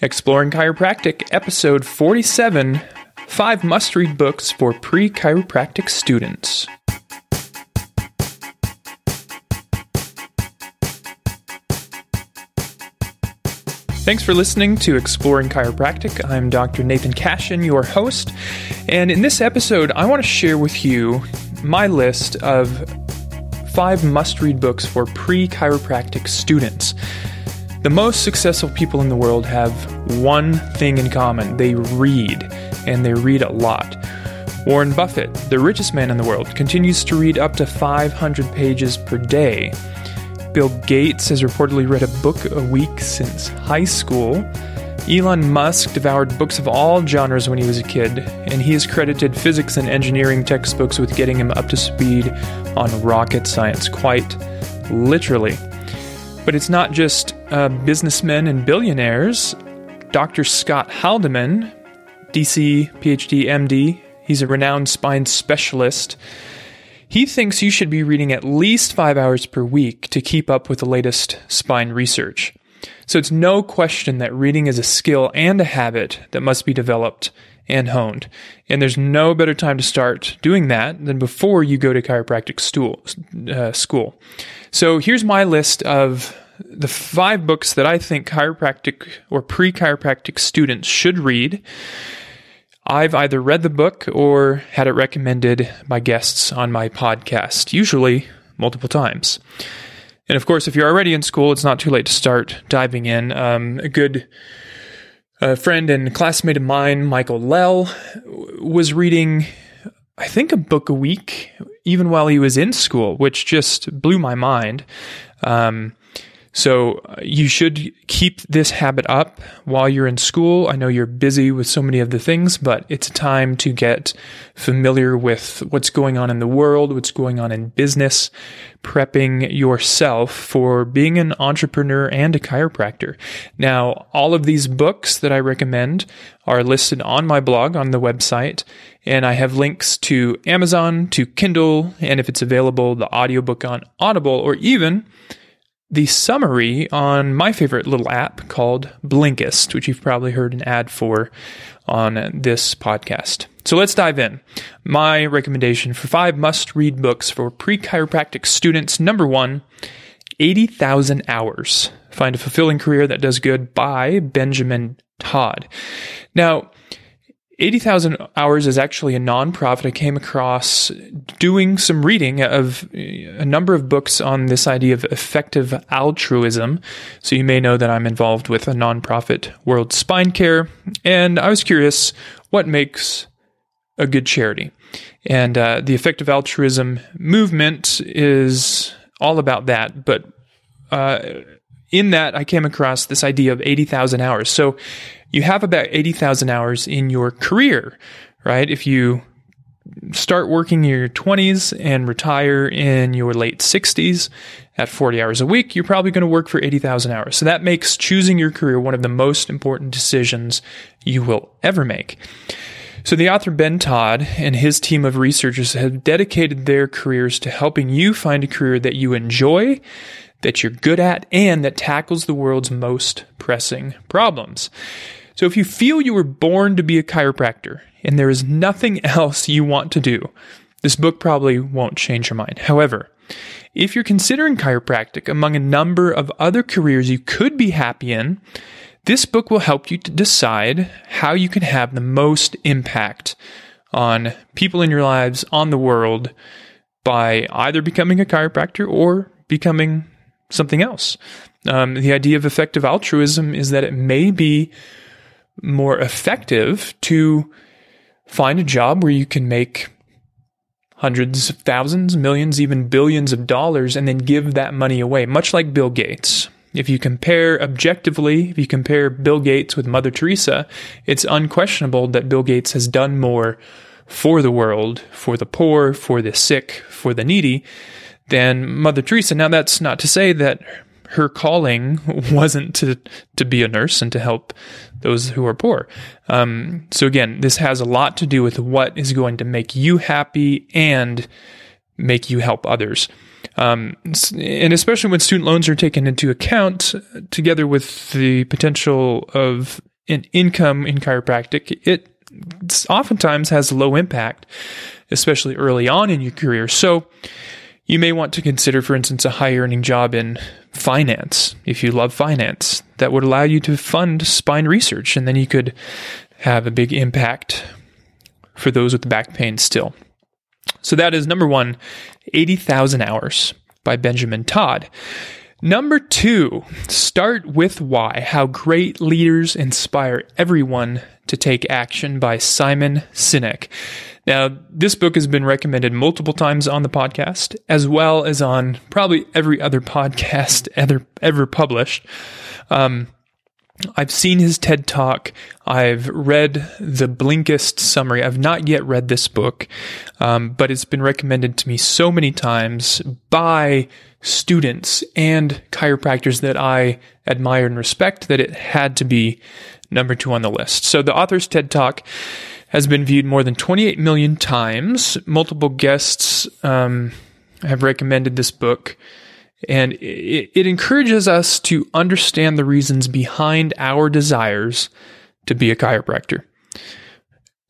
Exploring Chiropractic, episode 47 Five Must Read Books for Pre Chiropractic Students. Thanks for listening to Exploring Chiropractic. I'm Dr. Nathan Cashin, your host. And in this episode, I want to share with you my list of five must read books for pre chiropractic students. The most successful people in the world have one thing in common they read, and they read a lot. Warren Buffett, the richest man in the world, continues to read up to 500 pages per day. Bill Gates has reportedly read a book a week since high school. Elon Musk devoured books of all genres when he was a kid, and he has credited physics and engineering textbooks with getting him up to speed on rocket science, quite literally. But it's not just uh, businessmen and billionaires. Dr. Scott Haldeman, DC, PhD, MD, he's a renowned spine specialist he thinks you should be reading at least five hours per week to keep up with the latest spine research. So it's no question that reading is a skill and a habit that must be developed and honed. And there's no better time to start doing that than before you go to chiropractic stool, uh, school. So here's my list of the five books that I think chiropractic or pre chiropractic students should read. I've either read the book or had it recommended by guests on my podcast, usually multiple times. And of course, if you're already in school, it's not too late to start diving in. Um, a good uh, friend and classmate of mine, Michael Lell, was reading, I think, a book a week, even while he was in school, which just blew my mind. Um, so uh, you should keep this habit up while you're in school. I know you're busy with so many of the things, but it's time to get familiar with what's going on in the world, what's going on in business, prepping yourself for being an entrepreneur and a chiropractor. Now, all of these books that I recommend are listed on my blog on the website, and I have links to Amazon, to Kindle, and if it's available, the audiobook on Audible, or even the summary on my favorite little app called Blinkist, which you've probably heard an ad for on this podcast. So let's dive in. My recommendation for five must read books for pre chiropractic students. Number one, 80,000 Hours. Find a Fulfilling Career That Does Good by Benjamin Todd. Now, 80,000 Hours is actually a nonprofit I came across doing some reading of a number of books on this idea of effective altruism. So you may know that I'm involved with a nonprofit, World Spine Care, and I was curious what makes a good charity. And uh, the effective altruism movement is all about that. But uh, in that, I came across this idea of 80,000 hours. So you have about 80,000 hours in your career, right? If you start working in your 20s and retire in your late 60s at 40 hours a week, you're probably going to work for 80,000 hours. So that makes choosing your career one of the most important decisions you will ever make. So the author Ben Todd and his team of researchers have dedicated their careers to helping you find a career that you enjoy, that you're good at, and that tackles the world's most pressing problems. So if you feel you were born to be a chiropractor and there is nothing else you want to do, this book probably won't change your mind. However, if you're considering chiropractic among a number of other careers you could be happy in, this book will help you to decide how you can have the most impact on people in your lives, on the world, by either becoming a chiropractor or becoming something else. Um, the idea of effective altruism is that it may be more effective to find a job where you can make hundreds of thousands, millions, even billions of dollars and then give that money away, much like Bill Gates. If you compare objectively, if you compare Bill Gates with Mother Teresa, it's unquestionable that Bill Gates has done more for the world, for the poor, for the sick, for the needy than Mother Teresa. Now, that's not to say that her calling wasn't to to be a nurse and to help those who are poor. Um, so again, this has a lot to do with what is going to make you happy and make you help others. Um, and especially when student loans are taken into account, together with the potential of an income in chiropractic, it oftentimes has low impact, especially early on in your career. So you may want to consider, for instance, a high earning job in finance if you love finance that would allow you to fund spine research and then you could have a big impact for those with back pain still. So that is number one, 80,000 hours by Benjamin Todd. Number two, start with why. How great leaders inspire everyone to take action by Simon Sinek. Now, this book has been recommended multiple times on the podcast, as well as on probably every other podcast ever, ever published. Um, I've seen his TED talk. I've read the Blinkist summary. I've not yet read this book, um, but it's been recommended to me so many times by students and chiropractors that I admire and respect that it had to be number two on the list. So the author's TED talk has been viewed more than 28 million times. Multiple guests um, have recommended this book. And it, it encourages us to understand the reasons behind our desires to be a chiropractor.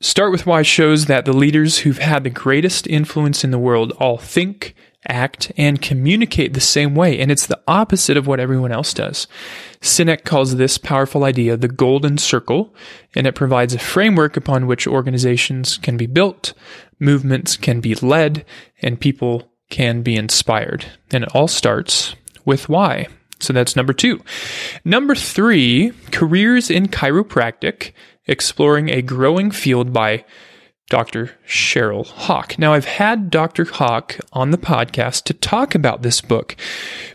Start with why shows that the leaders who've had the greatest influence in the world all think, act, and communicate the same way, and it's the opposite of what everyone else does. Sinek calls this powerful idea the golden circle, and it provides a framework upon which organizations can be built, movements can be led, and people can be inspired. And it all starts with why. So that's number two. Number three, careers in chiropractic, exploring a growing field by Dr. Cheryl Hawk. Now, I've had Dr. Hawk on the podcast to talk about this book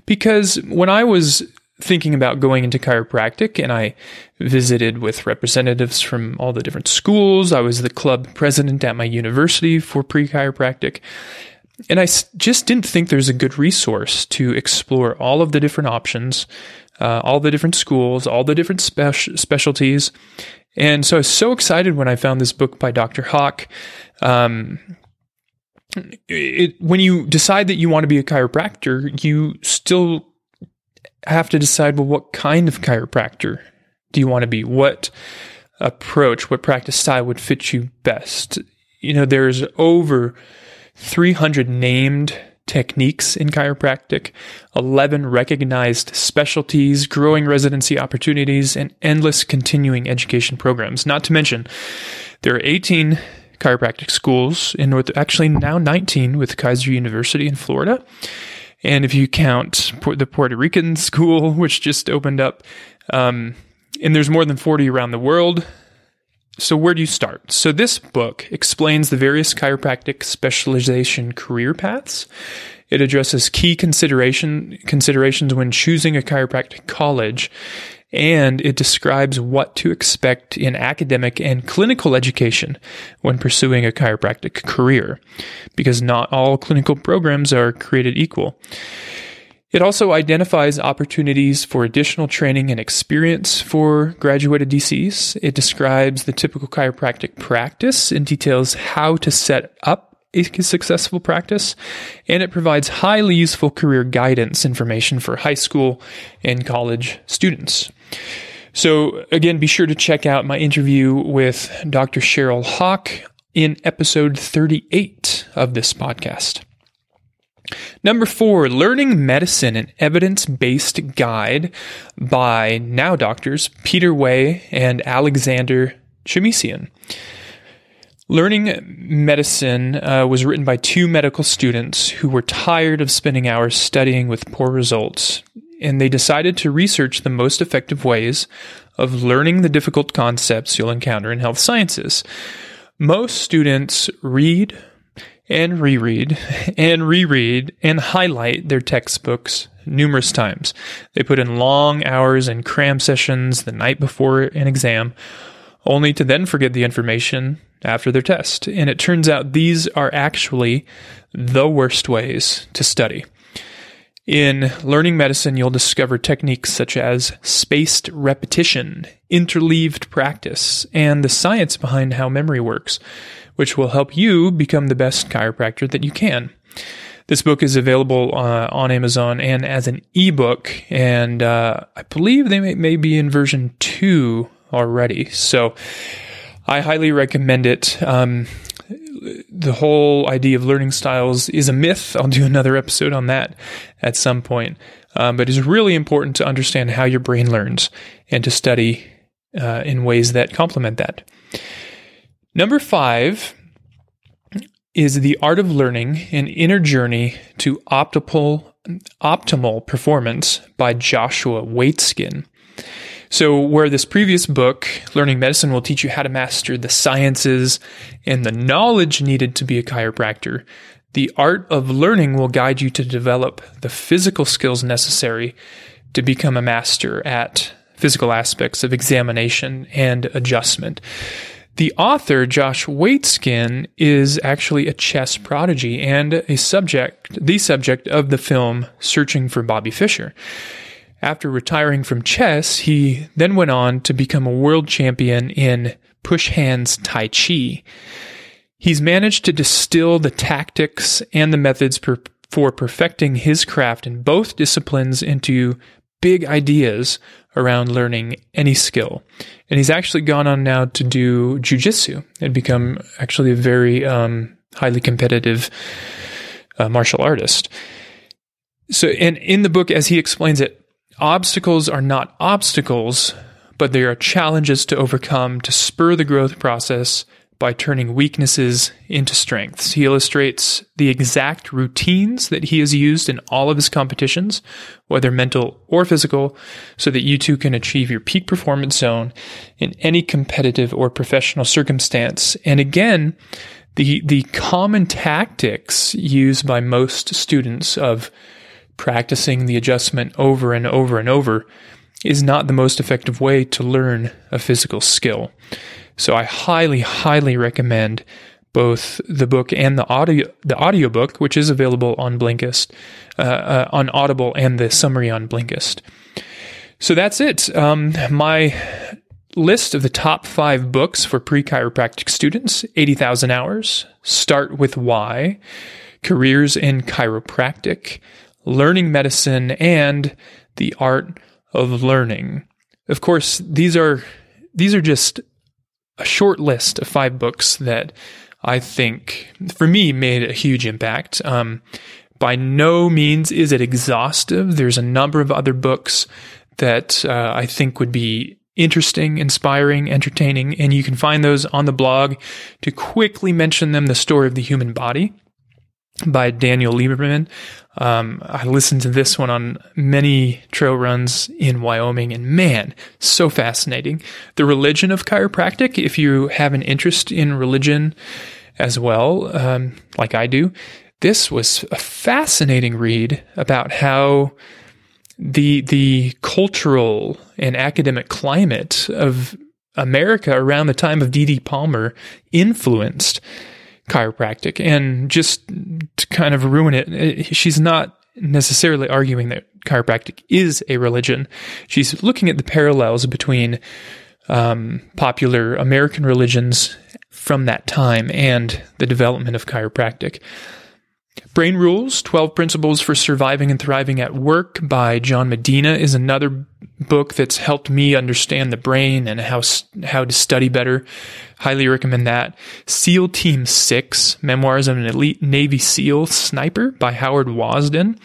because when I was thinking about going into chiropractic and I visited with representatives from all the different schools, I was the club president at my university for pre chiropractic. And I just didn't think there's a good resource to explore all of the different options, uh, all the different schools, all the different speci- specialties. And so I was so excited when I found this book by Dr. Hawk. Um, it, when you decide that you want to be a chiropractor, you still have to decide well, what kind of chiropractor do you want to be? What approach, what practice style would fit you best? You know, there's over 300 named techniques in chiropractic, 11 recognized specialties, growing residency opportunities, and endless continuing education programs. Not to mention, there are 18 chiropractic schools in North, actually now 19 with Keiser University in Florida. And if you count the Puerto Rican school, which just opened up, um, and there's more than 40 around the world, so, where do you start? So, this book explains the various chiropractic specialization career paths. It addresses key consideration considerations when choosing a chiropractic college, and it describes what to expect in academic and clinical education when pursuing a chiropractic career, because not all clinical programs are created equal. It also identifies opportunities for additional training and experience for graduated DCs. It describes the typical chiropractic practice and details how to set up a successful practice, and it provides highly useful career guidance information for high school and college students. So, again, be sure to check out my interview with Dr. Cheryl Hawk in episode 38 of this podcast. Number four, Learning Medicine, an evidence based guide by now doctors Peter Wei and Alexander Chamessian. Learning Medicine uh, was written by two medical students who were tired of spending hours studying with poor results, and they decided to research the most effective ways of learning the difficult concepts you'll encounter in health sciences. Most students read, and reread and reread and highlight their textbooks numerous times. They put in long hours and cram sessions the night before an exam, only to then forget the information after their test. And it turns out these are actually the worst ways to study. In learning medicine, you'll discover techniques such as spaced repetition, interleaved practice, and the science behind how memory works which will help you become the best chiropractor that you can. This book is available uh, on Amazon and as an ebook, and uh, I believe they may, may be in version two already. So I highly recommend it. Um, the whole idea of learning styles is a myth. I'll do another episode on that at some point. Um, but it's really important to understand how your brain learns and to study uh, in ways that complement that. Number five is the art of learning an inner journey to optimal optimal performance by Joshua Waitzkin. So, where this previous book, Learning Medicine, will teach you how to master the sciences and the knowledge needed to be a chiropractor, the art of learning will guide you to develop the physical skills necessary to become a master at physical aspects of examination and adjustment. The author, Josh Waitzkin, is actually a chess prodigy and a subject, the subject of the film Searching for Bobby Fischer. After retiring from chess, he then went on to become a world champion in push hands Tai Chi. He's managed to distill the tactics and the methods per, for perfecting his craft in both disciplines into big ideas around learning any skill. And he's actually gone on now to do jujitsu and become actually a very um, highly competitive uh, martial artist. So, and in the book, as he explains it, Obstacles are not obstacles, but they are challenges to overcome to spur the growth process by turning weaknesses into strengths. He illustrates the exact routines that he has used in all of his competitions, whether mental or physical, so that you too can achieve your peak performance zone in any competitive or professional circumstance. And again, the, the common tactics used by most students of practicing the adjustment over and over and over is not the most effective way to learn a physical skill. So I highly, highly recommend both the book and the audio the audiobook, which is available on Blinkist, uh, uh, on Audible, and the summary on Blinkist. So that's it. Um, my list of the top five books for pre chiropractic students: eighty thousand hours. Start with why. Careers in chiropractic learning medicine, and the art of learning. Of course, these are these are just a short list of five books that I think, for me, made a huge impact. Um, by no means is it exhaustive. There's a number of other books that uh, I think would be interesting, inspiring, entertaining, and you can find those on the blog. To quickly mention them, The Story of the Human Body by Daniel Lieberman. Um, I listened to this one on many trail runs in Wyoming, and man, so fascinating. The religion of chiropractic, if you have an interest in religion as well, um, like I do, this was a fascinating read about how the the cultural and academic climate of America around the time of D.D. Palmer influenced chiropractic. And just to kind of ruin it, eh, she's not necessarily arguing that chiropractic is a religion. She's looking at the parallels between um, popular American religions from that time and the development of chiropractic. Brain Rules 12 Principles for Surviving and Thriving at Work by John Medina is another book that's helped me understand the brain and how, how to study better. Highly recommend that. SEAL Team 6 Memoirs of an Elite Navy SEAL Sniper by Howard Wasdin.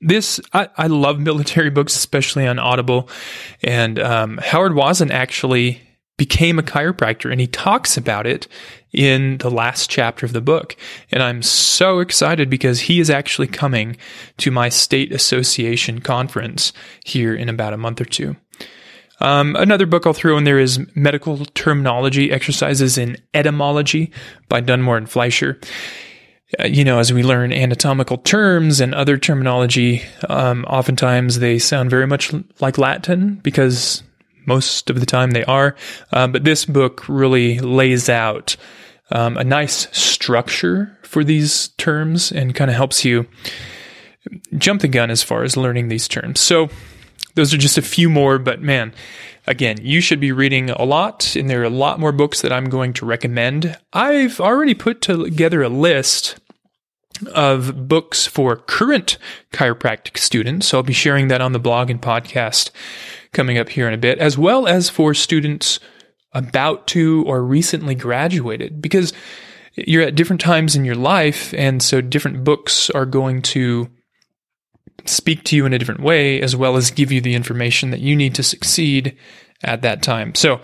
This, I, I love military books, especially on Audible. And um, Howard Wasdin actually became a chiropractor and he talks about it in the last chapter of the book. And I'm so excited because he is actually coming to my state association conference here in about a month or two. Um, another book I'll throw in there is Medical Terminology Exercises in Etymology by Dunmore and Fleischer. Uh, you know, as we learn anatomical terms and other terminology, um, oftentimes they sound very much like Latin because most of the time they are. Um, but this book really lays out um, a nice structure for these terms and kind of helps you jump the gun as far as learning these terms. So those are just a few more, but man, again, you should be reading a lot, and there are a lot more books that I'm going to recommend. I've already put together a list of books for current chiropractic students. So I'll be sharing that on the blog and podcast coming up here in a bit, as well as for students about to or recently graduated, because you're at different times in your life. And so different books are going to speak to you in a different way, as well as give you the information that you need to succeed at that time. So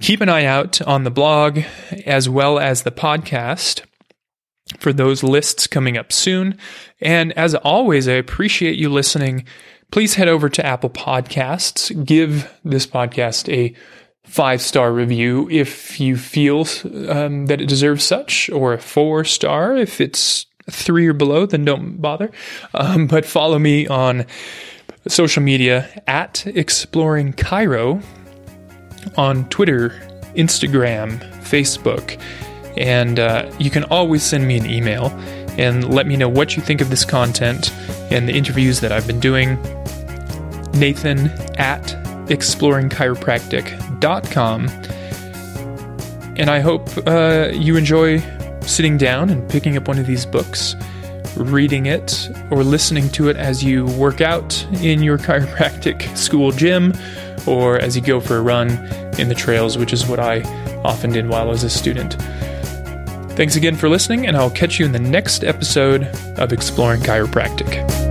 keep an eye out on the blog as well as the podcast for those lists coming up soon. And as always, I appreciate you listening. Please head over to Apple Podcasts, give this podcast a five star review if you feel um, that it deserves such, or a four star if it's three or below, then don't bother. Um, but follow me on social media at Exploring Chiro on Twitter, Instagram, Facebook, and uh, you can always send me an email and let me know what you think of this content and the interviews that I've been doing. Nathan at exploringchiropractic.com. And I hope uh, you enjoy sitting down and picking up one of these books, reading it, or listening to it as you work out in your chiropractic school gym or as you go for a run in the trails, which is what I often did while I was a student. Thanks again for listening, and I'll catch you in the next episode of Exploring Chiropractic.